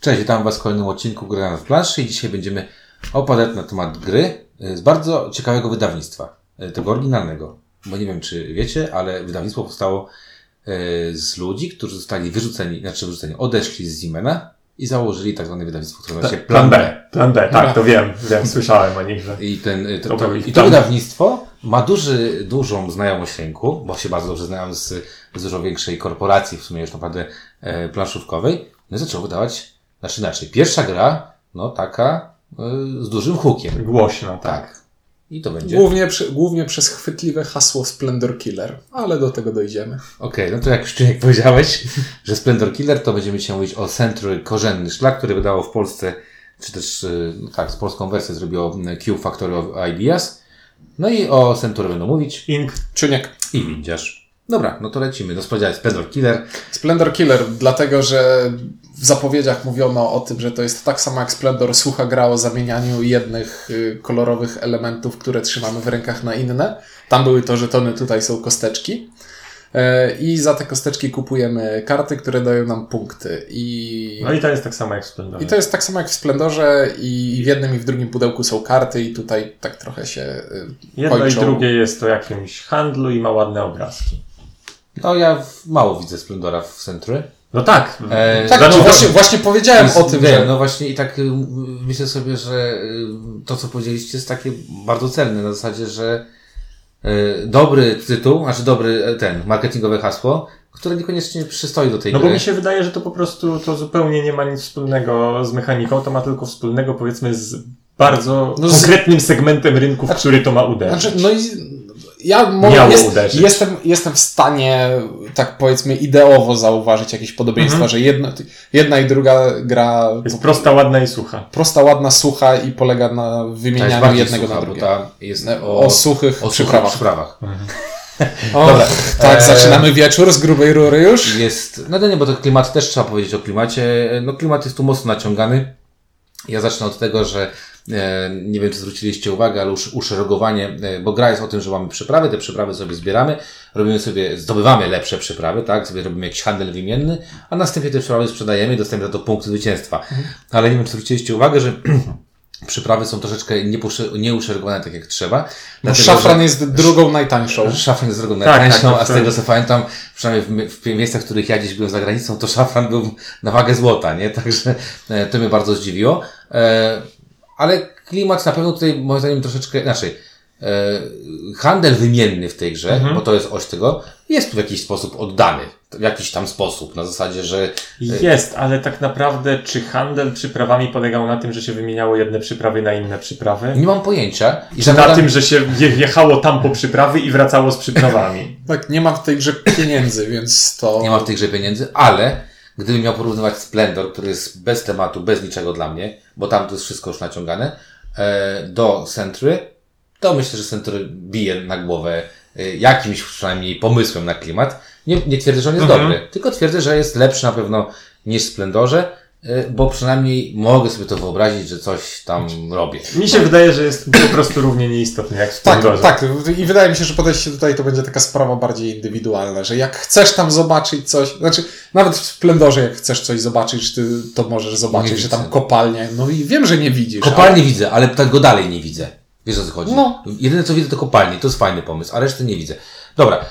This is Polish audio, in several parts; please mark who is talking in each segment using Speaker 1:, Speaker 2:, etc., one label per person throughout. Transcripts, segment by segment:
Speaker 1: Cześć, witam Was w kolejnym odcinku Gra na planszy i dzisiaj będziemy opowiadać na temat gry z bardzo ciekawego wydawnictwa, y, tego oryginalnego. Bo nie wiem, czy wiecie, ale wydawnictwo powstało y, z ludzi, którzy zostali wyrzuceni, znaczy wyrzuceni, odeszli z Siemena i założyli tak zwane wydawnictwo, które nazywa się
Speaker 2: Plan B. Plan B, tak, to wiem, wiem, słyszałem o nich, że...
Speaker 1: I, ten, y, to,
Speaker 2: To
Speaker 1: i to wydawnictwo ma duży, dużą znajomość rynku, bo się bardzo dobrze znają z, z dużo większej korporacji, w sumie już naprawdę e, planszówkowej. No i zaczęło wydawać, znaczy inaczej, pierwsza gra, no taka e, z dużym hukiem.
Speaker 2: Głośno, tak.
Speaker 1: Tak. I to będzie.
Speaker 3: Głównie, przy, głównie przez chwytliwe hasło Splendor Killer, ale do tego dojdziemy.
Speaker 1: Okej, no to jak już jak powiedziałeś, że Splendor Killer, to będziemy dzisiaj mówić o Century Korzenny Szlak, który wydało w Polsce, czy też, y, no tak, z polską wersję zrobiło Q Factory of Ideas. No i o Century będą mówić
Speaker 2: Ink.
Speaker 3: Czyniek.
Speaker 1: i windziarz. Dobra, no to lecimy. No spodziewaj, Splendor Killer.
Speaker 3: Splendor Killer, dlatego że w zapowiedziach mówiono o tym, że to jest tak samo jak Splendor sucha gra o zamienianiu jednych y, kolorowych elementów, które trzymamy w rękach na inne. Tam były to żetony, tutaj są kosteczki. E, I za te kosteczki kupujemy karty, które dają nam punkty. I,
Speaker 2: No i to jest tak samo jak w Splendorze.
Speaker 3: i to jest tak samo jak w Splendorze i w jednym i w drugim pudełku są karty i tutaj tak trochę się y,
Speaker 2: Jedno
Speaker 3: kończą.
Speaker 2: i drugie jest o jakimś handlu i ma ładne obrazki.
Speaker 1: No ja mało widzę Splendora w Century.
Speaker 2: No tak.
Speaker 1: E,
Speaker 3: Tak,
Speaker 2: Znaczy,
Speaker 3: no właśnie, właśnie powiedziałem
Speaker 1: Jest-
Speaker 3: o tym,
Speaker 1: wiem,
Speaker 3: że...
Speaker 1: No właśnie i tak y, myślę sobie, że y, to co powiedzieliście jest takie bardzo celne na zasadzie, że y, dobry tytuł, znaczy dobry e, ten, marketingowe hasło, które niekoniecznie przystoi do tej
Speaker 2: No bo
Speaker 1: gry.
Speaker 2: mi się wydaje, że to po prostu to zupełnie nie ma nic wspólnego z mechaniką, to ma tylko wspólnego powiedzmy z bardzo
Speaker 3: No z-
Speaker 2: konkretnym segmentem rynku, w który to ma uderzyć.
Speaker 3: Znaczy, no i ja mo-
Speaker 2: Miało
Speaker 3: jest,
Speaker 2: uderzyć.
Speaker 3: jestem, jestem w stanie, tak powiedzmy, ideowo zauważyć jakieś podobieństwa, że jedna, jedna i druga gra
Speaker 2: Jest prosta, ładna i sucha.
Speaker 3: prosta, ładna, sucha i polega na wymienianiu jednego
Speaker 1: sucha,
Speaker 3: na
Speaker 1: bo
Speaker 3: drugie.
Speaker 1: ta jest
Speaker 3: O, o suchych
Speaker 1: o
Speaker 3: przyprawach.
Speaker 1: przyprawach.
Speaker 3: O,
Speaker 1: Dobra.
Speaker 3: Tak,
Speaker 1: E,
Speaker 3: zaczynamy wieczór z grubej rury już.
Speaker 1: Jest, no to nie, bo to klimat też trzeba powiedzieć o klimacie. No klimat jest tu mocno naciągany. Ja zacznę od tego, że nie wiem, czy zwróciliście uwagę, ale już uszeregowanie, e, bo gra jest o tym, że mamy przyprawy, te przyprawy sobie zbieramy, robimy sobie, zdobywamy lepsze przyprawy, tak, sobie robimy jakiś handel wymienny, a następnie te przyprawy sprzedajemy i dostajemy za to punkty zwycięstwa. Ale nie wiem, czy zwróciliście uwagę, że przyprawy są troszeczkę nieuszeregowane tak jak trzeba.
Speaker 3: Bo
Speaker 1: dlatego,
Speaker 3: szafran jest drugą najtańszą.
Speaker 1: Szafran jest drogą
Speaker 2: Tak,
Speaker 1: najtańszą,
Speaker 2: tak,
Speaker 1: a z
Speaker 2: tak.
Speaker 1: tego co pamiętam, przynajmniej w, w miejscach, w których ja gdzieś byłem za granicą, to szafran był na wagę złota, nie? Także e, to mnie bardzo zdziwiło. E, ale klimat na pewno tutaj moim zdaniem troszeczkę inaczej. E, handel wymienny w tej grze,
Speaker 2: Mhm.
Speaker 1: bo to jest oś tego, jest tu w jakiś sposób oddany. W jakiś tam sposób, na zasadzie, że
Speaker 2: Jest, ale tak naprawdę czy handel przyprawami polegał na tym, że się wymieniało jedne przyprawy na inne przyprawy?
Speaker 1: nie mam pojęcia. I
Speaker 2: Czy na tym, że się je- jechało tam po przyprawy i wracało z przyprawami?
Speaker 3: Tak, nie ma w tej grze pieniędzy, więc to...
Speaker 1: Nie ma w tej grze pieniędzy, ale gdybym miał porównywać Splendor, który jest bez tematu, bez niczego dla mnie, bo tam to jest wszystko już naciągane, e, do Century, to myślę, że Century bije na głowę e, jakimś przynajmniej pomysłem na klimat. Nie, nie twierdzę, że on jest
Speaker 2: Mhm.
Speaker 1: dobry, tylko twierdzę, że jest lepszy na pewno niż w Splendorze, bo przynajmniej mogę sobie to wyobrazić, że coś tam robię.
Speaker 2: Mi się wydaje, że jest po prostu równie nieistotny jak w
Speaker 3: Tak,
Speaker 2: Splendorze.
Speaker 3: tak. I wydaje mi się, że podejście tutaj to będzie taka sprawa bardziej indywidualna, że jak chcesz tam zobaczyć coś, znaczy nawet w Splendorze jak chcesz coś zobaczyć, ty to możesz zobaczyć,
Speaker 1: Nie
Speaker 3: że tam kopalnie, no i wiem, że nie widzisz.
Speaker 1: Kopalnię widzę, ale tak go dalej nie widzę. Wiesz o co chodzi?
Speaker 3: No.
Speaker 1: Jedyne co widzę to kopalnie, to jest fajny pomysł, a reszty nie widzę. Dobra,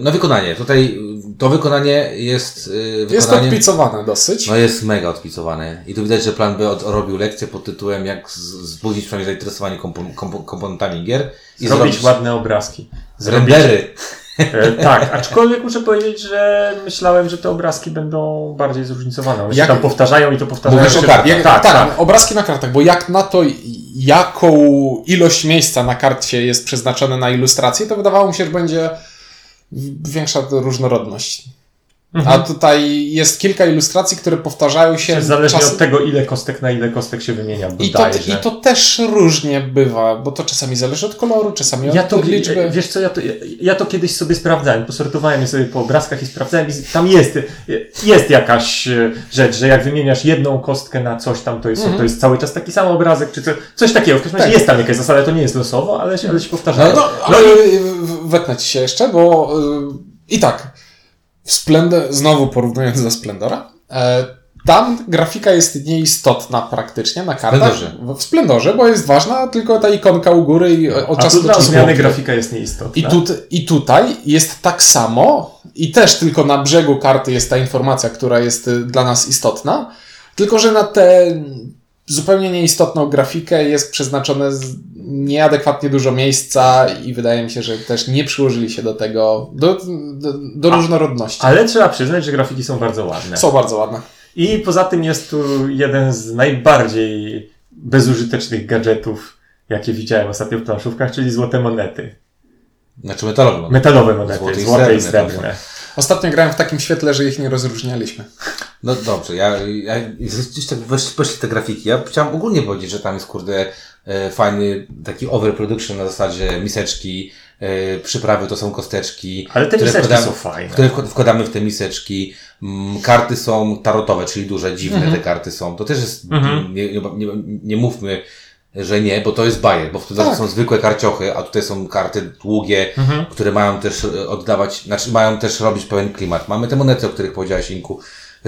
Speaker 1: na wykonanie. Tutaj to wykonanie jest e,
Speaker 3: ale Jest
Speaker 1: wykonaniem...
Speaker 3: odpicowane dosyć.
Speaker 1: No jest mega odpicowane. I tu widać, że plan B robił lekcję pod tytułem jak zbudzić przynajmniej zainteresowanie kompo, kompo, komponentami gier i
Speaker 2: Zrobić ładne obrazki.
Speaker 1: rendery.
Speaker 2: E, tak, aczkolwiek muszę powiedzieć, że myślałem, że te obrazki będą bardziej zróżnicowane. One się
Speaker 3: Jak-
Speaker 2: tam powtarzają i to powtarzają
Speaker 1: Mówisz o
Speaker 2: się.
Speaker 1: kartach.
Speaker 3: Jak,
Speaker 2: Tak,
Speaker 3: tak,
Speaker 2: tak.
Speaker 3: obrazki na kartach, bo jak na to, jaką ilość miejsca na karcie jest przeznaczone na ilustrację, to wydawało mi się, że będzie większa różnorodność. A tutaj jest kilka ilustracji, które powtarzają się.
Speaker 2: Zależnie
Speaker 3: czasem-
Speaker 2: od tego, ile kostek na ile kostek się wymienia.
Speaker 3: I to,
Speaker 2: bodajże.
Speaker 3: I to też różnie bywa, bo to czasami zależy od koloru, czasami
Speaker 2: Ja
Speaker 3: od
Speaker 2: to,
Speaker 3: liczby.
Speaker 2: wiesz co, ja to, ja, ja to kiedyś sobie sprawdzałem, posortowałem je sobie po obrazkach i sprawdzałem i tam jest, jest jakaś e, rzecz, że jak wymieniasz jedną kostkę na coś tam, to jest, to jest cały czas taki sam obrazek, czy co, coś takiego. W każdym razie
Speaker 3: Tak.
Speaker 2: jest tam jakaś zasada, to nie jest losowo, ale się, ale się powtarzają.
Speaker 3: No, ale w- wetnę ci się jeszcze, bo y, i tak, Splendor, znowu porównując do Splendora, e, tam grafika jest nieistotna praktycznie na kartach.
Speaker 1: Splendorze.
Speaker 3: W Splendorze, bo jest ważna tylko ta ikonka u góry i od czasu do czasu.
Speaker 2: zmiany grafika jest nieistotna.
Speaker 3: I, tu, I tutaj jest tak samo, i też tylko na brzegu karty jest ta informacja, która jest y, dla nas istotna, tylko że na tę zupełnie nieistotną grafikę jest przeznaczone nieadekwatnie dużo miejsca i wydaje mi się, że też nie przyłożyli się do tego, do, do, do różnorodności.
Speaker 2: Ale trzeba przyznać, że grafiki są bardzo ładne.
Speaker 3: Są bardzo ładne.
Speaker 2: I poza tym jest tu jeden z najbardziej bezużytecznych gadżetów, jakie widziałem ostatnio w planszówkach, czyli złote monety.
Speaker 1: Znaczy metalowy. no.
Speaker 2: Metalowe monety,
Speaker 1: Złote
Speaker 2: złote,
Speaker 1: i srebrne.
Speaker 3: Ostatnio grałem w takim świetle, że ich nie rozróżnialiśmy.
Speaker 1: No dobrze, ja, ja gdzieś tak wesz- weszli te grafiki. Ja chciałem ogólnie powiedzieć, że tam jest kurde e, fajny taki overproduction na zasadzie miseczki, e, przyprawy to są kosteczki.
Speaker 2: Ale te
Speaker 1: które
Speaker 2: miseczki
Speaker 1: wkładamy-
Speaker 2: są fajne.
Speaker 1: Które wkład- wkładamy w te miseczki. Mm, Karty są tarotowe, czyli duże, dziwne te karty są. To też jest,
Speaker 2: Mhm.
Speaker 1: nie, nie, nie, mówmy, że nie, bo to jest bajer, bo wtedy
Speaker 3: Tak.
Speaker 1: są zwykłe karciochy, a tutaj są karty długie,
Speaker 2: Mhm.
Speaker 1: które mają też e, oddawać, znaczy mają też robić pełen klimat. Mamy te monety, o których powiedziałeś, Inku,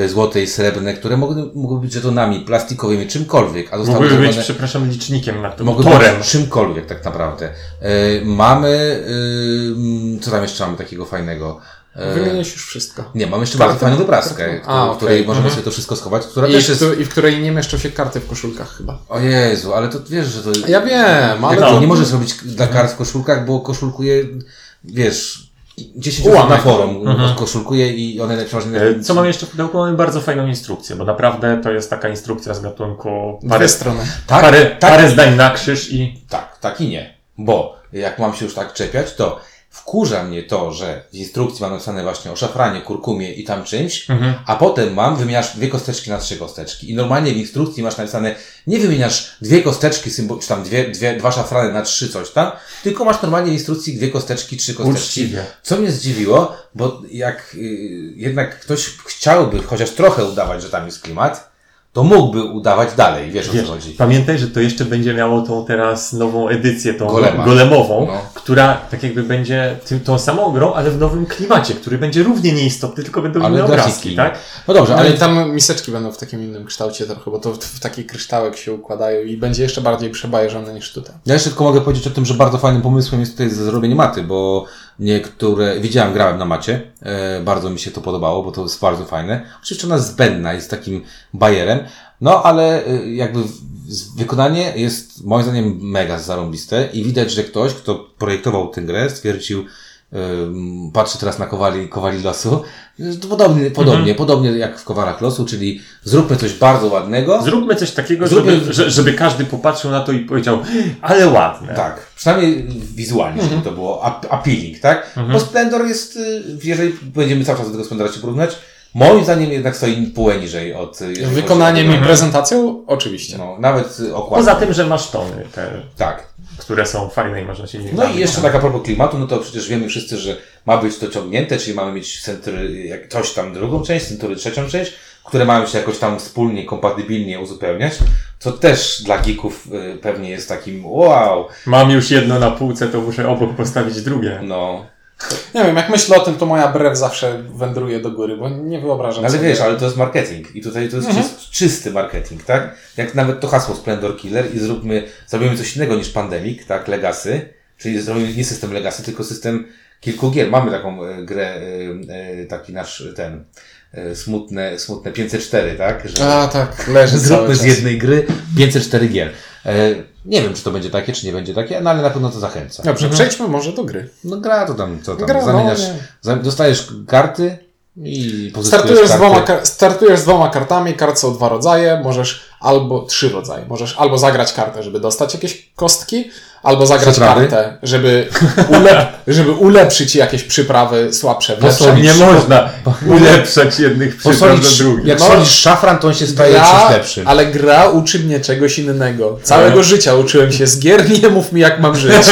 Speaker 1: złote i srebrne, które mogły, mogły być żetonami plastikowymi, czymkolwiek, a zostały
Speaker 2: Mogłyby być, przepraszam, licznikiem na to.
Speaker 1: mogły
Speaker 2: Torem.
Speaker 1: być czymkolwiek tak naprawdę. E, mamy, e, co tam jeszcze mamy takiego fajnego? E,
Speaker 3: Wymieniłeś już wszystko.
Speaker 1: nie, mam jeszcze
Speaker 3: Karty?
Speaker 1: bardzo fajną wypraskę,
Speaker 3: Karty?
Speaker 1: którą-
Speaker 3: A,
Speaker 1: w której możemy
Speaker 3: Mhm.
Speaker 1: sobie to wszystko schować, która
Speaker 3: I
Speaker 1: też
Speaker 3: w,
Speaker 1: jest...
Speaker 3: I w której nie mieszczą się karty w koszulkach chyba.
Speaker 1: O Jezu, ale to wiesz, że to...
Speaker 3: Ja wiem, ale
Speaker 1: Ale
Speaker 3: to
Speaker 1: nie możesz robić dla kart w koszulkach, bo koszulkuje, wiesz, 10
Speaker 3: Ułamek.
Speaker 1: osób na forum
Speaker 2: Mhm.
Speaker 1: koszulkuje i one przeważnie...
Speaker 2: E, Co mam jeszcze w pudełku? Mamy bardzo fajną instrukcję, bo naprawdę to jest taka instrukcja z gatunku
Speaker 3: dwie
Speaker 2: parę,
Speaker 3: strony.
Speaker 1: Tak,
Speaker 2: parę,
Speaker 1: tak,
Speaker 2: parę zdań na krzyż i
Speaker 1: tak, tak i nie. Bo jak mam się już tak czepiać, to wkurza mnie to, że w instrukcji mam napisane właśnie o szafranie, kurkumie i tam czymś,
Speaker 2: Mhm.
Speaker 1: a potem mam, wymieniasz dwie kosteczki na trzy kosteczki. I normalnie w instrukcji masz napisane, nie wymieniasz dwie kosteczki, czy tam dwie, dwie, dwa szafrany na trzy coś tam, tylko masz normalnie w instrukcji dwie kosteczki, trzy kosteczki.
Speaker 2: uczciwie.
Speaker 1: Co mnie zdziwiło, bo jak y, jednak ktoś chciałby chociaż trochę udawać, że tam jest klimat, to mógłby udawać dalej, wiesz o
Speaker 2: Wiesz,
Speaker 1: co chodzi.
Speaker 2: pamiętaj, że to jeszcze będzie miało tą teraz nową edycję, tą
Speaker 1: Golema.
Speaker 2: golemową,
Speaker 1: No.
Speaker 2: która tak jakby będzie tym, tą samą grą, ale w nowym klimacie, który będzie równie nieistotny, tylko będą
Speaker 1: Ale
Speaker 2: inne obrazki, tak?
Speaker 1: No dobrze,
Speaker 3: Ale
Speaker 1: ale
Speaker 3: tam miseczki będą w takim innym kształcie trochę, bo to w, w taki kryształek się układają i będzie jeszcze bardziej przebajeżone niż tutaj.
Speaker 1: ja jeszcze tylko mogę powiedzieć o tym, że bardzo fajnym pomysłem jest tutaj zrobienie maty, bo niektóre, widziałem, grałem na macie, e, bardzo mi się to podobało, bo to jest bardzo fajne. Oczywiście ona jest zbędna, jest takim bajerem, no ale e, jakby wykonanie jest moim zdaniem mega zarąbiste i widać, że ktoś, kto projektował tę grę, stwierdził, patrzę teraz na kowali, kowali losu, podobnie, podobnie, podobnie jak w kowalach losu, czyli zróbmy coś bardzo ładnego.
Speaker 2: Zróbmy coś takiego,
Speaker 1: Zróbmy-
Speaker 2: żeby, że- żeby każdy popatrzył na to i powiedział, ale ładne.
Speaker 1: Tak, przynajmniej wizualnie, żeby to było ap- appealing, tak? Bo Splendor jest, y, jeżeli będziemy cały czas do tego Splendora się porównać, moim zdaniem jednak stoi pół niżej od...
Speaker 3: Wykonaniem i prezentacją? Oczywiście.
Speaker 1: No, nawet y, okład.
Speaker 2: Poza tym, że masz tony, te,
Speaker 1: Tak.
Speaker 2: Które są fajne i można się nimi
Speaker 1: No i jeszcze tak a propos klimatu, no to przecież wiemy wszyscy, że ma być to ciągnięte, czyli mamy mieć centry, jak coś tam drugą część, century trzecią część, które mają się jakoś tam wspólnie, kompatybilnie uzupełniać, co też dla geeków y, pewnie jest takim wow,
Speaker 2: Mam już jedno na półce, to muszę obok postawić drugie.
Speaker 1: no.
Speaker 3: Nie wiem, jak myślę o tym, to moja brew zawsze wędruje do góry, bo nie wyobrażam
Speaker 1: No ale
Speaker 3: sobie.
Speaker 1: wiesz, ale to jest marketing i tutaj to jest
Speaker 3: Mhm.
Speaker 1: czys- czysty marketing, tak? Jak nawet to hasło Splendor Killer i zróbmy, zrobimy coś innego niż Pandemic, tak? Legacy, czyli zrobimy nie system Legacy, tylko system kilku gier. Mamy taką e, grę, e, e, taki nasz ten smutne, smutne 504, tak? Że
Speaker 3: A tak, leży cały
Speaker 1: zróbmy z jednej gry 504 gier. E, nie wiem, czy to będzie takie, czy nie będzie takie, no ale na pewno to zachęca.
Speaker 3: Dobrze, przejdźmy może do gry.
Speaker 1: No gra to tam, co tam,
Speaker 3: Gra, no,
Speaker 1: zamieniasz, za- dostajesz karty i
Speaker 3: Startujesz z, dwoma, startujesz z dwoma kartami, kart są dwa rodzaje, możesz albo trzy rodzaje. Możesz albo zagrać kartę, żeby dostać jakieś kostki, albo zagrać
Speaker 1: Przyprawy.
Speaker 3: kartę, żeby, ulep, żeby ulepszyć jakieś przyprawy słabsze.
Speaker 1: Posolić.
Speaker 2: Nie można ulepszać jednych przypraw do drugich.
Speaker 1: jak
Speaker 3: No.
Speaker 1: solisz szafran, to on się staje
Speaker 3: Gra,
Speaker 1: czymś lepszym.
Speaker 3: ale gra uczy mnie czegoś innego. Całego
Speaker 2: No.
Speaker 3: życia uczyłem się z gier, nie mów mi jak mam żyć.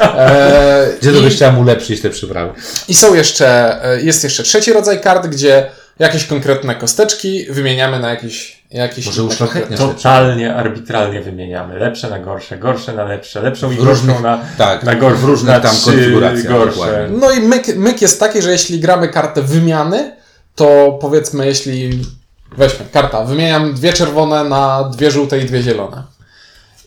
Speaker 3: e,
Speaker 1: Gdzie to byś chciał ulepszyć te przyprawy?
Speaker 3: I są jeszcze, e, jest jeszcze trzeci rodzaj kart, gdzie jakieś konkretne kosteczki wymieniamy na jakieś, jakieś
Speaker 1: Może
Speaker 3: konkretne-
Speaker 2: Totalnie arbitralnie wymieniamy. Lepsze na gorsze, gorsze na lepsze, lepszą i
Speaker 1: W różnych-
Speaker 2: gorszą na,
Speaker 1: tak,
Speaker 2: na gorsze,
Speaker 1: w różnych
Speaker 2: na
Speaker 1: tam konfiguracjach,
Speaker 2: gorsze.
Speaker 3: No i myk, myk jest taki, że jeśli gramy kartę wymiany, to powiedzmy, jeśli weźmy, karta, wymieniam dwie czerwone na dwie żółte i dwie zielone.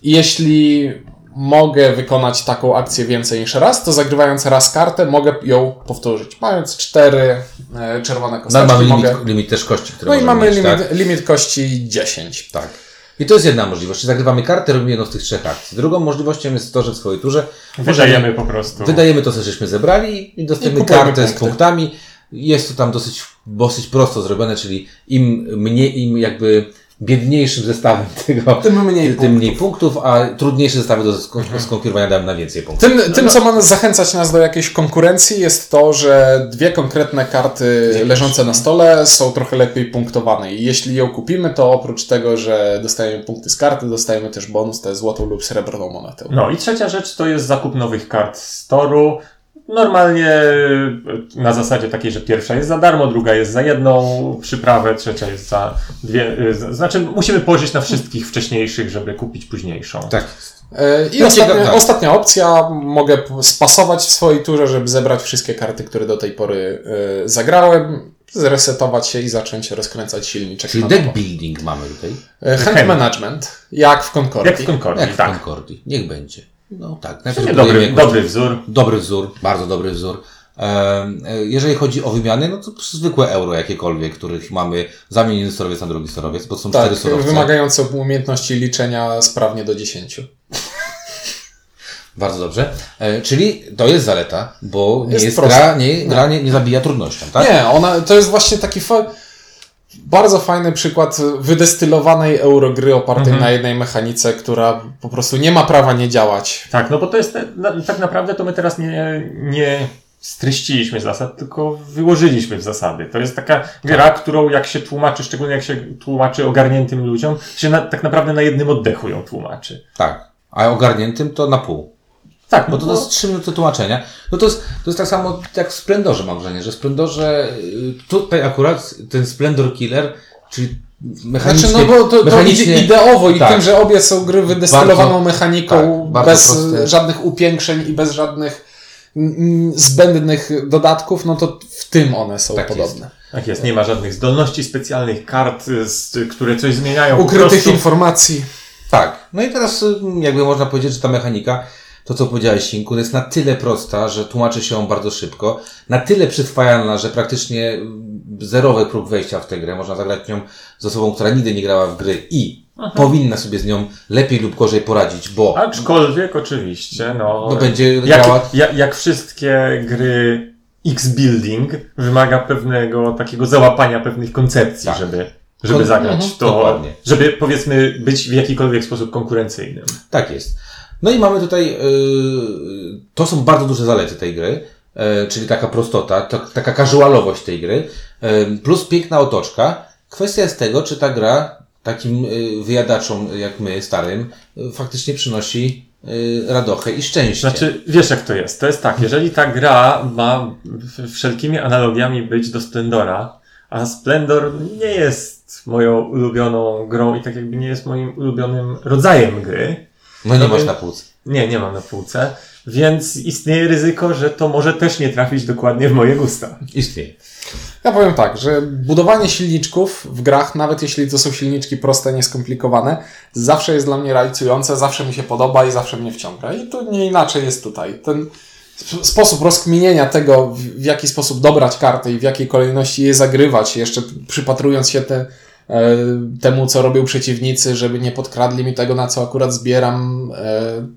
Speaker 3: I jeśli mogę wykonać taką akcję więcej niż raz, to zagrywając raz kartę, mogę ją powtórzyć. Mając cztery e, czerwone
Speaker 1: No,
Speaker 3: kosteczki,
Speaker 1: mamy limit,
Speaker 3: mogę...
Speaker 1: limit też kości, które
Speaker 3: No i mamy
Speaker 1: mieć,
Speaker 3: limit,
Speaker 1: tak?
Speaker 3: limit kości 10.
Speaker 1: Tak. I to jest jedna możliwość. Zagrywamy kartę, robimy jedną z tych trzech akcji. Drugą możliwością jest to, że w swojej turze
Speaker 2: Wydajemy po prostu.
Speaker 1: wydajemy to, co żeśmy zebrali i dostajemy
Speaker 3: I
Speaker 1: kartę z
Speaker 3: punkty.
Speaker 1: punktami. Jest to tam dosyć, dosyć prosto zrobione, czyli im mniej, im jakby biedniejszym zestawem tego,
Speaker 3: Tym mniej
Speaker 1: tym
Speaker 3: punktów.
Speaker 1: mniej punktów, a trudniejsze zestawy do skon- skonkurowania dają na więcej punktów.
Speaker 3: Tym, tym, co ma zachęcać nas do jakiejś konkurencji, jest to, że dwie konkretne karty leżące na stole są trochę lepiej punktowane. I jeśli ją kupimy, to oprócz tego, że dostajemy punkty z karty, dostajemy też bonus, jest złotą lub srebrną monetę.
Speaker 2: No i trzecia rzecz to jest zakup nowych kart z toru. Normalnie e, na zasadzie takiej, że pierwsza jest za darmo, druga jest za jedną przyprawę, trzecia jest za dwie. e, Znaczy musimy położyć na wszystkich wcześniejszych, żeby kupić późniejszą.
Speaker 1: Tak.
Speaker 3: E, I ostatnia,
Speaker 1: tak.
Speaker 3: ostatnia opcja, mogę spasować w swojej turze, żeby zebrać wszystkie karty, które do tej pory zagrałem, zresetować się i zacząć rozkręcać silniczek
Speaker 1: Czyli deck building mamy tutaj.
Speaker 3: Hand
Speaker 2: Hand.
Speaker 3: management, jak w Concordii.
Speaker 2: Jak w Concordii,
Speaker 1: Jak w
Speaker 2: tak.
Speaker 1: Concordii. Niech będzie. No tak.
Speaker 2: Nie,
Speaker 1: Najpierw
Speaker 2: dobry,
Speaker 1: jakoś-
Speaker 2: dobry wzór.
Speaker 1: Dobry wzór, bardzo dobry wzór. E, Jeżeli chodzi o wymiany, no to zwykłe euro jakiekolwiek, których mamy zamień jeden surowiec na drugi surowiec, bo są
Speaker 3: Tak,
Speaker 1: cztery surowce.
Speaker 3: wymagające umiejętności liczenia sprawnie do 10.
Speaker 1: Bardzo dobrze. E, czyli to jest zaleta, bo nie
Speaker 3: Jest
Speaker 1: jest,
Speaker 3: proste.
Speaker 1: gra, nie, gra nie, nie zabija trudnością, tak?
Speaker 3: Nie, ona, to jest właśnie taki fa- bardzo fajny przykład wydestylowanej eurogry opartej
Speaker 2: Mhm.
Speaker 3: na jednej mechanice, która po prostu nie ma prawa nie działać.
Speaker 2: Tak, no bo to jest, tak naprawdę to my teraz nie, nie streściliśmy zasad, tylko wyłożyliśmy w zasady. To jest taka gra, którą jak się tłumaczy, szczególnie jak się tłumaczy ogarniętym ludziom, się na, tak naprawdę na jednym oddechu ją tłumaczy.
Speaker 1: Tak. A ogarniętym to na pół.
Speaker 2: Tak,
Speaker 1: Bo to, to jest trzy minuty tłumaczenia. No to jest, to jest tak samo jak w Splendorze mam wrażenie, że w Splendorze y, tutaj akurat ten Splendor Killer, czyli mechanicznie...
Speaker 3: Znaczy, no bo to, to ideowo i
Speaker 1: tak.
Speaker 3: tym, że obie są gry wydestylowaną
Speaker 1: Bardzo-
Speaker 3: mechaniką,
Speaker 1: tak,
Speaker 3: bez
Speaker 1: proste.
Speaker 3: żadnych upiększeń i bez żadnych zbędnych dodatków, no to w tym one są
Speaker 1: Tak
Speaker 3: podobne.
Speaker 2: Tak jest, nie ma żadnych zdolności specjalnych, kart, które coś zmieniają.
Speaker 3: Ukrytych
Speaker 2: prostu.
Speaker 3: informacji.
Speaker 1: Tak. No i teraz y, jakby można powiedzieć, że ta mechanika, to co powiedziałeś Sinku, jest na tyle prosta, że tłumaczy się ją bardzo szybko, na tyle przytwajalna, że praktycznie mm, zerowy próg wejścia w tę grę. Można zagrać nią z osobą, która nigdy nie grała w gry i powinna sobie z nią lepiej lub gorzej poradzić, bo
Speaker 2: Aczkolwiek oczywiście, no.
Speaker 1: No będzie
Speaker 2: jak,
Speaker 1: grała-
Speaker 2: jak, jak wszystkie gry X-Building wymaga pewnego takiego załapania pewnych koncepcji,
Speaker 1: Tak.
Speaker 2: żeby, żeby zagrać
Speaker 1: mhm,
Speaker 2: to,
Speaker 1: dokładnie.
Speaker 2: żeby powiedzmy być w jakikolwiek sposób konkurencyjnym.
Speaker 1: Tak jest. No i mamy tutaj, yy, to są bardzo duże zalety tej gry, yy, czyli taka prostota, to, taka casualowość tej gry, yy, plus piękna otoczka. Kwestia jest tego, czy ta gra takim yy, wyjadaczom jak my, starym, yy, faktycznie przynosi radochę i szczęście.
Speaker 2: Znaczy, wiesz jak to jest? To jest tak, jeżeli ta gra ma wszelkimi analogiami być do Splendora, a Splendor nie jest moją ulubioną grą i tak jakby nie jest moim ulubionym rodzajem gry,
Speaker 1: no nie
Speaker 2: to
Speaker 1: masz na półce.
Speaker 2: Nie, nie mam na półce. Więc istnieje ryzyko, że to może też nie trafić dokładnie w moje gusta.
Speaker 1: Istnieje.
Speaker 3: Ja powiem tak, że budowanie silniczków w grach, nawet jeśli to są silniczki proste, nieskomplikowane, zawsze jest dla mnie realizujące, zawsze mi się podoba i zawsze mnie wciąga. I tu nie inaczej jest tutaj. Ten sp- sposób rozkminienia tego, w jaki sposób dobrać karty i w jakiej kolejności je zagrywać, jeszcze przypatrując się te, temu, co robią przeciwnicy, żeby nie podkradli mi tego, na co akurat zbieram, e,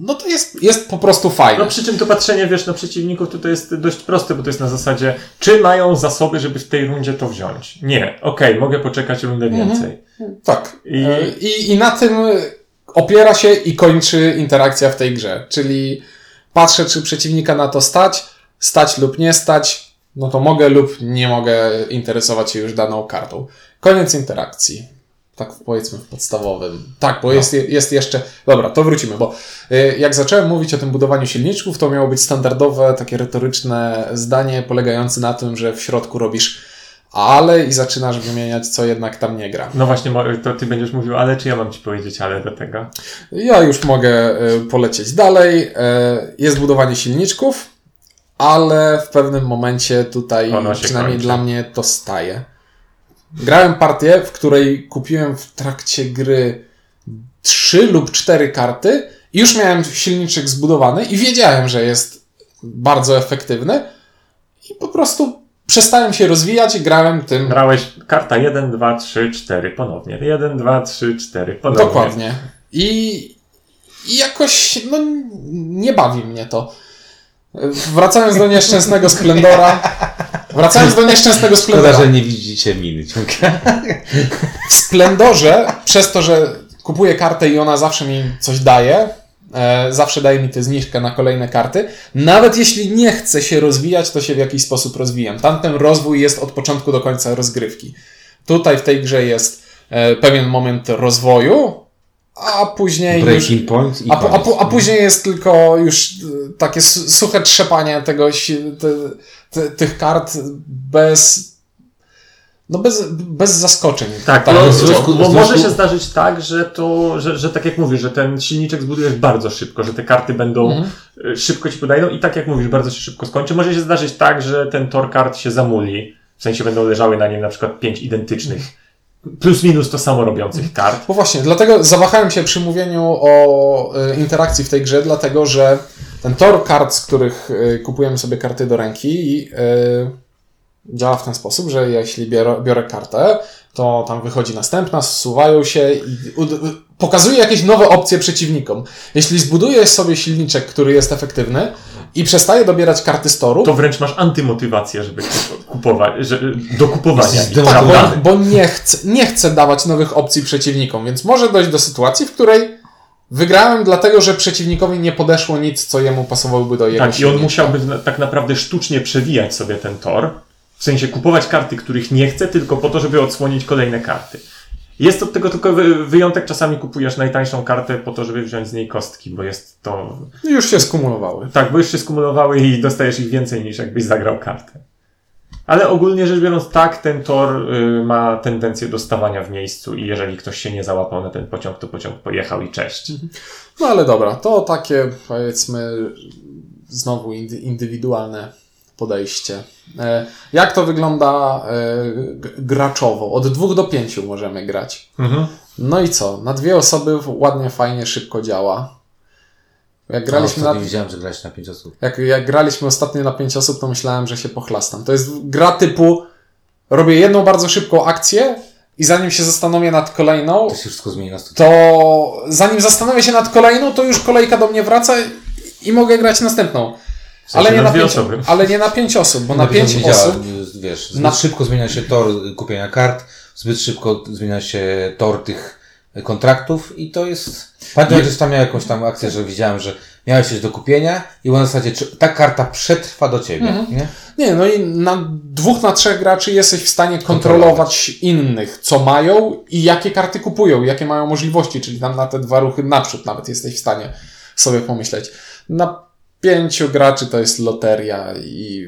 Speaker 3: no to jest, jest po prostu fajne.
Speaker 2: No przy czym to patrzenie, wiesz, na przeciwników to jest dość proste, bo to jest na zasadzie, czy mają zasoby, żeby w tej rundzie to wziąć? Nie. Okej, mogę poczekać rundę więcej.
Speaker 3: Tak.
Speaker 2: I-
Speaker 3: I... I, I na tym opiera się i kończy interakcja w tej grze. Czyli patrzę, czy przeciwnika na to stać, stać lub nie stać, no to mogę lub nie mogę interesować się już daną kartą. Koniec interakcji. Tak powiedzmy w podstawowym. Tak, bo jest, jest jeszcze. Dobra, to wrócimy, bo y, jak zacząłem mówić o tym budowaniu silniczków, to miało być standardowe, takie retoryczne zdanie polegające na tym, że w środku robisz ale i zaczynasz wymieniać, co jednak tam nie gra.
Speaker 2: No właśnie, to ty będziesz mówił, ale czy ja mam ci powiedzieć ale do tego?
Speaker 3: Ja już mogę y, polecieć dalej. Y, Jest budowanie silniczków, ale w pewnym momencie tutaj przynajmniej
Speaker 2: kończy.
Speaker 3: dla mnie to staje. Grałem partię, w której kupiłem w trakcie gry trzy lub cztery karty i już miałem silniczek zbudowany i wiedziałem, że jest bardzo efektywny i po prostu przestałem się rozwijać, grałem tym
Speaker 2: Grałeś karta 1, 2, 3, 4 ponownie. 1, 2, 3, 4 ponownie.
Speaker 3: Dokładnie. I, I jakoś, no, nie bawi mnie to. Wracając do nieszczęsnego Splendora. Wracając do nieszczęsnego
Speaker 1: Szkoda,
Speaker 3: Splendora.
Speaker 1: że nie widzicie miny ciągle.
Speaker 3: W Splendorze, przez to, że kupuję kartę i ona zawsze mi coś daje, e, zawsze daje mi tę zniżkę na kolejne karty, nawet jeśli nie chcę się rozwijać, to się w jakiś sposób rozwijam. Tamten rozwój jest od początku do końca rozgrywki. Tutaj w tej grze jest e, pewien moment rozwoju, a później już,
Speaker 1: Breaking point i
Speaker 3: a, a, a później jest tylko już e, takie su- suche trzepanie tego, te, te, tych kart bez, no bez, bez zaskoczeń.
Speaker 2: Tak,
Speaker 3: Tak,
Speaker 1: związku-
Speaker 2: bo może
Speaker 1: związku-
Speaker 2: się zdarzyć tak, że to, że, że tak jak mówisz, że ten silniczek zbudujesz bardzo szybko, że te karty będą
Speaker 3: Mhm.
Speaker 2: y, szybko ci podajdą i tak jak mówisz, bardzo się szybko skończy. Może się zdarzyć tak, że ten tor kart się zamuli, w sensie będą leżały na nim na przykład pięć identycznych, plus minus to samo robiących kart.
Speaker 3: Bo właśnie, dlatego zawahałem się przy mówieniu o e, interakcji w tej grze, dlatego że ten tor kart, z których e, kupujemy sobie karty do ręki, e, działa w ten sposób, że jeśli biorę, biorę kartę, to tam wychodzi następna, zsuwają się i pokazuje jakieś nowe opcje przeciwnikom. Jeśli zbuduję sobie silniczek, który jest efektywny i przestaję dobierać karty z toru,
Speaker 2: To wręcz masz antymotywację, żeby kupować, że, do kupowania. Prawda?
Speaker 3: bo, bo nie, chcę, nie dawać nowych opcji przeciwnikom, więc może dojść do sytuacji, w której wygrałem dlatego, że przeciwnikowi nie podeszło nic, co jemu pasowałoby do jego
Speaker 2: Tak, i on musiałby tak naprawdę sztucznie przewijać sobie ten tor. W sensie kupować karty, których nie chce, tylko po to, żeby odsłonić kolejne karty. Jest od tego tylko wy- wyjątek. Czasami kupujesz najtańszą kartę po to, żeby wziąć z niej kostki, bo jest to.
Speaker 3: Już się skumulowały.
Speaker 2: Tak, bo już się skumulowały i dostajesz ich więcej niż jakbyś zagrał kartę. Ale ogólnie rzecz biorąc, tak, ten tor y, ma tendencję do stawania w miejscu i jeżeli ktoś się nie załapał na ten pociąg, to pociąg pojechał i cześć.
Speaker 3: No ale dobra, to takie powiedzmy znowu indy- indywidualne podejście. E, Jak to wygląda e, graczowo? Od dwóch do pięciu możemy grać.
Speaker 2: Mhm.
Speaker 3: No i co? Na dwie osoby ładnie, fajnie, szybko działa. Jak graliśmy,
Speaker 1: no,
Speaker 3: na,
Speaker 1: widziałem, że grać na pięć osób.
Speaker 3: jak, jak graliśmy ostatnio na pięć osób, to myślałem, że się pochlastam. To jest gra typu robię jedną bardzo szybką akcję i zanim się zastanowię nad kolejną,
Speaker 1: To się wszystko zmieni na
Speaker 3: to zanim zastanowię się nad kolejną, to już kolejka do mnie wraca i mogę grać następną.
Speaker 2: W sensie
Speaker 3: ale, nie
Speaker 2: na
Speaker 3: na pięć,
Speaker 2: osoby.
Speaker 3: ale nie na pięć osób, bo na
Speaker 1: Najpierw
Speaker 3: pięć osób.
Speaker 1: Wiesz, zbyt
Speaker 3: Na-
Speaker 1: szybko zmienia się tor kupienia kart, zbyt szybko zmienia się tor tych kontraktów i to jest... Pamiętam, że tam miał jakąś tam akcję, że widziałem, że miałeś coś do kupienia i na zasadzie, czy ta karta przetrwa do ciebie,
Speaker 3: Mhm.
Speaker 1: nie?
Speaker 3: Nie, no i na dwóch, na trzech graczy jesteś w stanie kontrolować innych, co mają i jakie karty kupują, jakie mają możliwości, czyli tam na te dwa ruchy naprzód nawet jesteś w stanie sobie pomyśleć. Na pięciu graczy to jest loteria i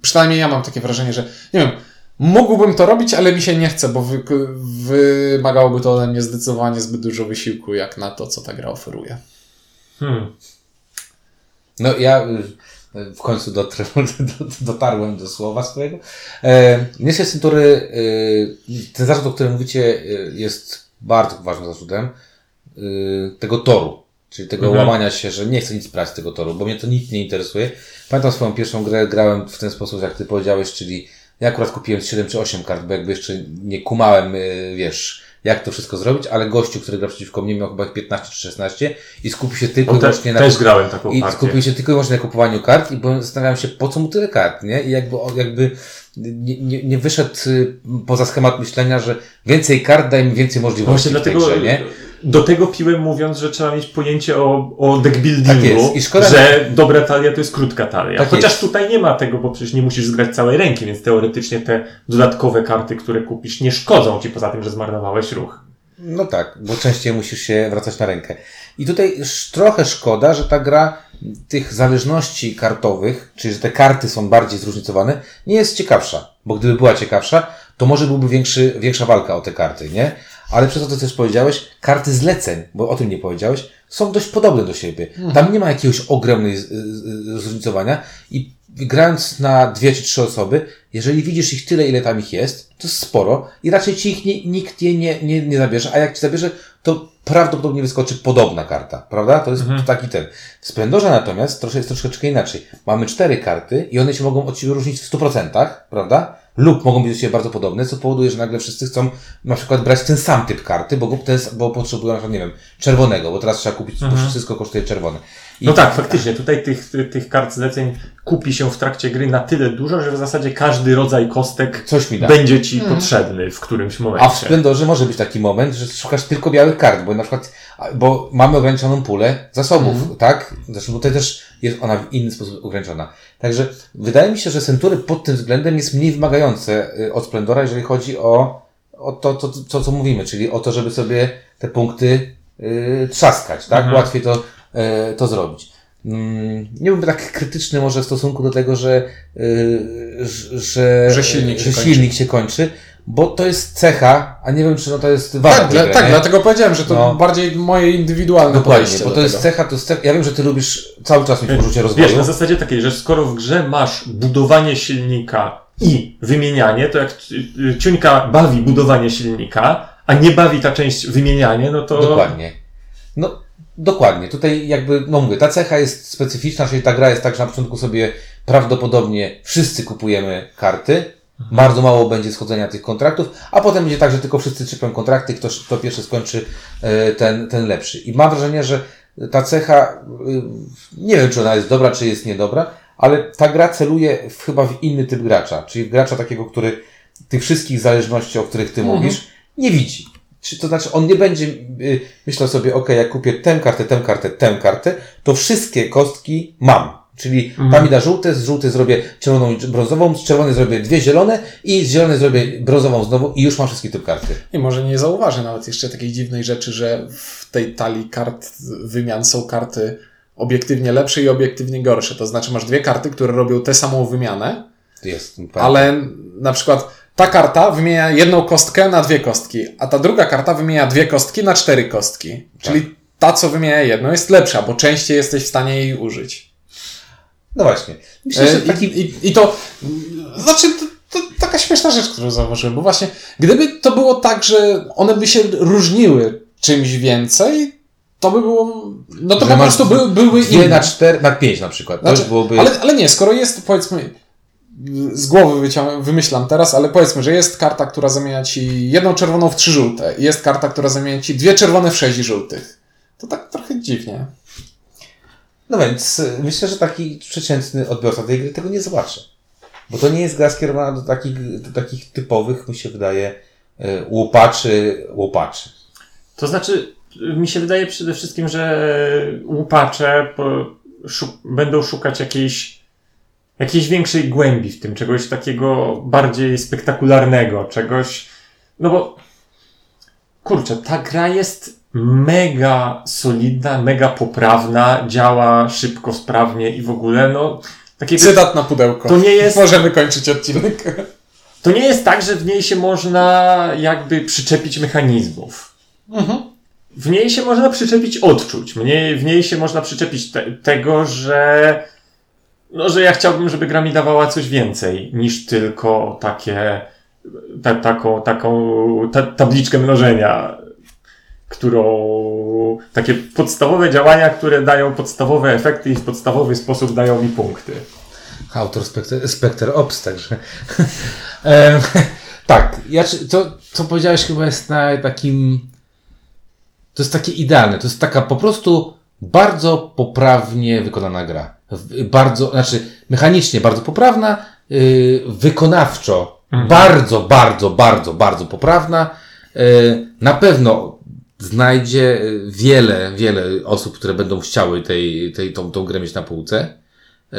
Speaker 3: przynajmniej ja mam takie wrażenie, że nie wiem, mógłbym to robić, ale mi się nie chce, bo wy, wymagałoby to ode mnie zdecydowanie zbyt dużo wysiłku, jak na to, co ta gra oferuje.
Speaker 2: Hmm.
Speaker 1: No ja y, w końcu dotrę, dotarłem do słowa swojego. E, Niestety Century, y, ten zarzut, o którym mówicie, y, jest bardzo ważnym zarzutem tego toru. Czyli tego
Speaker 2: Mhm.
Speaker 1: łamania się, że nie chcę nic brać z tego toru, bo mnie to nic nie interesuje. Pamiętam swoją pierwszą grę, grałem w ten sposób, jak ty powiedziałeś, czyli ja akurat kupiłem 7 czy 8 kart, bo jakby jeszcze nie kumałem, y, wiesz, jak to wszystko zrobić, ale gościu, który gra przeciwko mnie miał chyba ich 15 czy 16 i skupił się tylko i wyłącznie na
Speaker 2: też grałem taką
Speaker 1: i
Speaker 2: partię.
Speaker 1: skupił się tylko i wyłącznie na kupowaniu kart i zastanawiałem się, po co mu tyle kart, nie? I jakby, jakby nie, nie, nie wyszedł y, poza schemat myślenia, że więcej kart daje mi więcej możliwości
Speaker 2: Właśnie
Speaker 1: w tej
Speaker 2: dlatego
Speaker 1: grze, nie?
Speaker 2: Do tego piłem mówiąc, że trzeba mieć pojęcie o, o
Speaker 1: Tak
Speaker 2: deckbuildingu,
Speaker 1: jest. I szkoda-
Speaker 2: że dobra talia to jest krótka talia.
Speaker 1: Tak
Speaker 2: Chociaż
Speaker 1: jest.
Speaker 2: tutaj nie ma tego, bo przecież nie musisz zgrać całej ręki, więc teoretycznie te dodatkowe karty, które kupisz, nie szkodzą ci poza tym, że zmarnowałeś ruch.
Speaker 1: No tak, bo częściej musisz się wracać na rękę. I tutaj trochę szkoda, że ta gra tych zależności kartowych, czyli że te karty są bardziej zróżnicowane, nie jest ciekawsza. Bo gdyby była ciekawsza, to może byłby większy, większa walka o te karty, nie? Ale przez to, co też powiedziałeś, karty zleceń, bo o tym nie powiedziałeś, są dość podobne do siebie. Tam nie ma jakiegoś ogromnej zróżnicowania i grając na dwie czy trzy osoby, jeżeli widzisz ich tyle, ile tam ich jest, to jest sporo i raczej ci ich nie, nikt je nie, nie, nie zabierze, a jak ci zabierze, to prawdopodobnie wyskoczy podobna karta, prawda? To jest taki ten. W Splendorze natomiast troszkę jest troszeczkę inaczej. Mamy cztery karty i one się mogą od siebie różnić w 100%, prawda? Lub mogą być do siebie bardzo podobne, co powoduje, że nagle wszyscy chcą na przykład brać ten sam typ karty, bo, ten, bo potrzebują na przykład, nie wiem, czerwonego, bo teraz trzeba kupić, bo wszystko kosztuje czerwone. I
Speaker 2: No tak, faktycznie. Tutaj tych, tych, kart zleceń kupi się w trakcie gry na tyle dużo, że w zasadzie każdy rodzaj kostek
Speaker 1: Coś mi da.
Speaker 2: będzie ci potrzebny w którymś momencie.
Speaker 1: A w Splendorze może być taki moment, że szukasz tylko białych kart, bo na przykład, bo mamy ograniczoną pulę zasobów, tak? Zresztą tutaj też jest ona w inny sposób ograniczona. Także wydaje mi się, że Century pod tym względem jest mniej wymagające y, od Splendora, jeżeli chodzi o, o to, to, to, co mówimy, czyli o to, żeby sobie te punkty y, trzaskać, tak? Łatwiej to, y, to zrobić. Mm, Nie byłbym tak krytyczny może w stosunku do tego, że, y, że,
Speaker 3: Że silnik się
Speaker 1: że
Speaker 3: kończy.
Speaker 1: silnik się kończy, bo to jest cecha, a nie wiem, czy no to jest wada
Speaker 3: Tak, dla,
Speaker 1: gry,
Speaker 3: tak dlatego powiedziałem, że to
Speaker 1: No.
Speaker 3: bardziej moje indywidualne
Speaker 1: Dokładnie,
Speaker 3: podejście
Speaker 1: bo
Speaker 3: do
Speaker 1: to jest cecha, to jest cecha. Ja wiem, że ty lubisz cały czas mieć poczucie rozwoju.
Speaker 2: Wiesz, na zasadzie takiej, że skoro w grze masz budowanie silnika i wymienianie, to jak y, ciuńka bawi budowanie silnika, a nie bawi ta część wymienianie, no to...
Speaker 1: Dokładnie. No, dokładnie. Tutaj jakby, no mówię, ta cecha jest specyficzna, czyli ta gra jest tak, że na początku sobie prawdopodobnie wszyscy kupujemy karty, bardzo mało będzie schodzenia tych kontraktów, a potem będzie tak, że tylko wszyscy czypią kontrakty, kto, kto pierwszy skończy, e, ten, ten lepszy. I mam wrażenie, że ta cecha, y, nie wiem, czy ona jest dobra, czy jest niedobra, ale ta gra celuje w, chyba w inny typ gracza, czyli gracza takiego, który tych wszystkich zależności, o których ty mówisz, nie widzi. Czy to znaczy, on nie będzie y, myślał sobie, ok, jak kupię tę kartę, tę kartę, tę kartę, to wszystkie kostki mam. Czyli ta mi da żółte, z żółtej zrobię czerwoną i brązową, z czerwonej zrobię dwie zielone i z zielonej zrobię brązową znowu i już mam wszystkie typ karty.
Speaker 3: I może nie zauważę nawet jeszcze takiej dziwnej rzeczy, że w tej talii kart wymian są karty obiektywnie lepsze i obiektywnie gorsze. To znaczy masz dwie karty, które robią tę samą wymianę,
Speaker 1: jest.
Speaker 3: ale na przykład ta karta wymienia jedną kostkę na dwie kostki, a ta druga karta wymienia dwie kostki na cztery kostki. Czyli ta, co wymienia jedną, jest lepsza, bo częściej jesteś w stanie jej użyć.
Speaker 1: No właśnie. Myślę,
Speaker 3: E,
Speaker 1: że
Speaker 3: I,
Speaker 1: taki...
Speaker 3: i, I to, znaczy, to, to taka śmieszna rzecz, którą zauważyłem, bo właśnie, gdyby to było tak, że one by się różniły czymś więcej, to by było, no to
Speaker 1: Że
Speaker 3: po prostu by, były inne.
Speaker 1: na cztery, na pięć na przykład.
Speaker 3: Znaczy,
Speaker 1: byłoby...
Speaker 3: ale, ale nie, skoro jest, powiedzmy, z głowy wymyślam teraz, ale powiedzmy, że jest karta, która zamienia ci jedną czerwoną w trzy żółte i jest karta, która zamienia ci dwie czerwone w sześć żółtych. To tak trochę dziwnie.
Speaker 1: No więc y, myślę, że taki przeciętny odbiorca tej gry tego nie zobaczy. Bo to nie jest gra skierowana do takich, do takich typowych, mi się wydaje, y, łupaczy, łupaczy.
Speaker 2: To znaczy, mi się wydaje przede wszystkim, że łupacze będą szukać jakiejś, jakiejś większej głębi w tym, czegoś takiego bardziej spektakularnego, czegoś. No bo kurczę, ta gra jest mega solidna, mega poprawna, działa szybko, sprawnie i w ogóle, no. Takiego,
Speaker 3: Cytat na pudełko.
Speaker 2: To nie jest-
Speaker 3: Możemy kończyć odcinek.
Speaker 2: to nie jest tak, że w niej się można jakby przyczepić mechanizmów. W niej się można przyczepić odczuć. Mnie, w niej się można przyczepić te, tego, że, no, że ja chciałbym, żeby gra mi dawała coś więcej niż tylko takie, ta, taką, taką ta, tabliczkę mnożenia, którą, takie podstawowe działania, które dają podstawowe efekty i w podstawowy sposób dają mi punkty.
Speaker 1: Autor Spectre, Spectre Ops, także. Tak, ja, to, co powiedziałeś, chyba jest na takim. To jest takie idealne. To jest taka po prostu bardzo poprawnie wykonana gra. Bardzo, znaczy mechanicznie bardzo poprawna, yy, wykonawczo bardzo, bardzo, bardzo, bardzo poprawna. Yy, na pewno znajdzie y, wiele, wiele osób, które będą chciały tej, tej, tą, tą grę mieć na półce. Yy,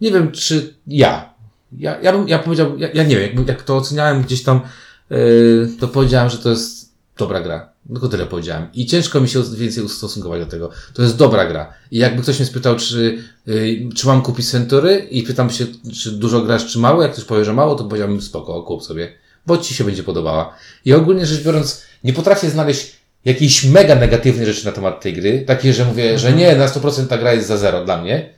Speaker 1: nie wiem, czy ja. Ja, ja bym, ja powiedział, ja, ja nie wiem, jak, jak to oceniałem gdzieś tam, yy, to powiedziałem, że to jest dobra gra. Tylko tyle powiedziałem. I ciężko mi się więcej ustosunkować do tego. To jest dobra gra. I jakby ktoś mnie spytał, czy, czy mam kupić Century i pytam się, czy dużo grasz, czy mało, jak ktoś powie, że mało, to powiedziałbym spoko, kup sobie. Bo ci się będzie podobała. I ogólnie rzecz biorąc, nie potrafię znaleźć jakiejś mega negatywnej rzeczy na temat tej gry. Takie, że mówię, że nie, na 100% ta gra jest za zero dla mnie.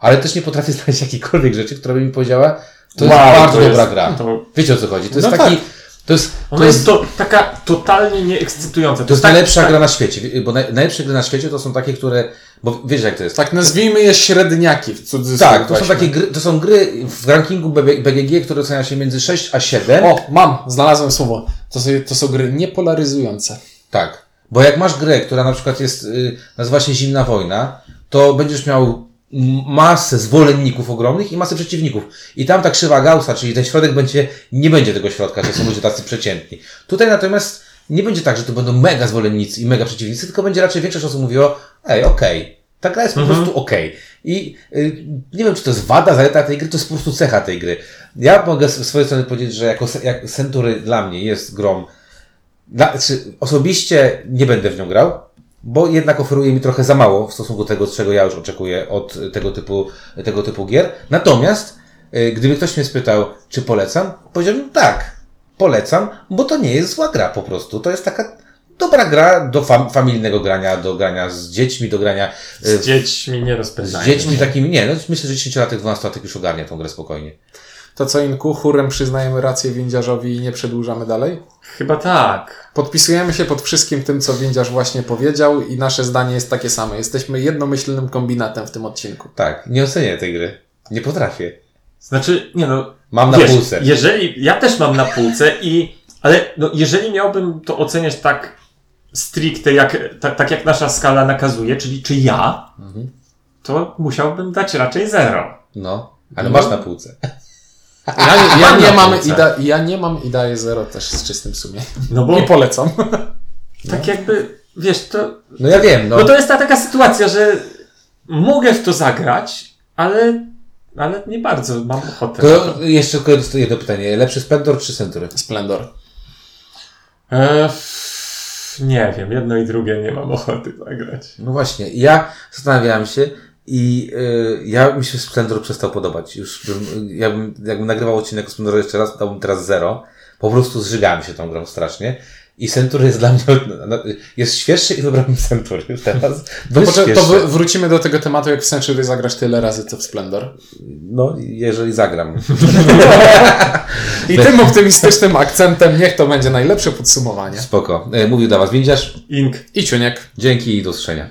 Speaker 1: ale też nie potrafię znaleźć jakiejkolwiek rzeczy, która by mi powiedziała, to jest
Speaker 2: Wow,
Speaker 1: bardzo
Speaker 2: to
Speaker 1: dobra
Speaker 2: jest-
Speaker 1: gra.
Speaker 2: to-
Speaker 1: Wiecie o co chodzi? To jest
Speaker 3: No
Speaker 1: taki,
Speaker 3: tak.
Speaker 1: to jest,
Speaker 2: Ona
Speaker 1: to
Speaker 2: jest
Speaker 1: jest,
Speaker 2: to taka totalnie nieekscytująca.
Speaker 1: to jest
Speaker 2: tak-
Speaker 1: najlepsza
Speaker 2: tak-
Speaker 1: gra na świecie, bo naj, najlepsze gry na świecie to są takie, które, bo wiecie jak to jest.
Speaker 3: Tak nazwijmy je średniaki w cudzysłowie.
Speaker 1: Tak, to są takie gry, to są gry w rankingu BGG, które ocenia się między 6 a 7.
Speaker 3: O, mam, znalazłem słowo. To są, to są gry niepolaryzujące.
Speaker 1: Tak. Bo jak masz grę, która na przykład jest, y, nazywa się Zimna Wojna, to będziesz miał masę zwolenników ogromnych i masę przeciwników. I tam ta krzywa Gaussa, czyli ten środek będzie, nie będzie tego środka, że są ludzie tacy przeciętni. Tutaj natomiast nie będzie tak, że to będą mega zwolennicy i mega przeciwnicy, tylko będzie raczej większość osób mówiło, ej, okej, ta gra jest po prostu okej. I y, nie wiem, czy to jest wada, zaleta tej gry, to jest po prostu cecha tej gry. Ja mogę z swojej strony powiedzieć, że jako jak Century dla mnie jest grą dla, czy osobiście nie będę w nią grał, bo jednak oferuje mi trochę za mało w stosunku do tego, czego ja już oczekuję od tego typu, tego typu gier. Natomiast, y, gdyby ktoś mnie spytał, czy polecam, powiedziałbym tak, polecam, bo to nie jest zła gra po prostu. To jest taka dobra gra do fam familijnego grania, do grania z dziećmi, do grania
Speaker 2: Z dziećmi nie
Speaker 1: z
Speaker 2: rozpędzają.
Speaker 1: dziećmi takimi. Nie, no myślę, że 10-latek, 12-latek już ogarnie tą grę spokojnie.
Speaker 3: To co, Inku, chórem przyznajemy rację windziarzowi i nie przedłużamy dalej?
Speaker 2: Chyba tak.
Speaker 3: Podpisujemy się pod wszystkim tym, co windziarz właśnie powiedział i nasze zdanie jest takie same. Jesteśmy jednomyślnym kombinatem w tym odcinku.
Speaker 1: Tak, nie ocenię tej gry. Nie potrafię.
Speaker 2: Znaczy, nie no.
Speaker 1: Mam na
Speaker 2: wiesz,
Speaker 1: półce.
Speaker 2: Jeżeli, ja też mam na półce i, ale no, jeżeli miałbym to oceniać tak stricte, jak, tak, tak jak nasza skala nakazuje, czyli czy ja,
Speaker 1: Mhm.
Speaker 2: to musiałbym dać raczej zero.
Speaker 1: No, ale
Speaker 3: No.
Speaker 1: masz na półce.
Speaker 3: Ja, nie- ja,
Speaker 2: Mam
Speaker 3: nie, mam i da, ja nie mam i daję zero też z czystym sumieniem.
Speaker 2: No bo
Speaker 3: I polecam.
Speaker 2: tak jakby, wiesz, to,
Speaker 1: No ja wiem, no.
Speaker 2: no to jest ta taka sytuacja, że mogę w to zagrać, ale, ale nie bardzo mam ochotę.
Speaker 1: To jeszcze tylko jedno pytanie. Lepszy Splendor czy Century?
Speaker 3: Splendor.
Speaker 2: E, nie wiem, jedno i drugie nie mam ochoty zagrać.
Speaker 1: No właśnie, ja zastanawiałem się i y, ja mi się Splendor przestał podobać. Już bym, ja bym, jakbym nagrywał odcinek o Splendorze jeszcze raz, dałbym teraz zero. Po prostu zżygałem się tą grą strasznie. I Century jest dla mnie, no, jest świeższy i wybrałem Century teraz. Bo
Speaker 3: To, to wrócimy do tego tematu, jak w Century zagrasz tyle razy, co w Splendor.
Speaker 1: No, jeżeli zagram.
Speaker 3: I tym optymistycznym akcentem niech to będzie najlepsze podsumowanie.
Speaker 1: Spoko. Y, Mówił dla Was Windziarz.
Speaker 2: Ink.
Speaker 3: I Ciuniek.
Speaker 1: Dzięki i do usłyszenia.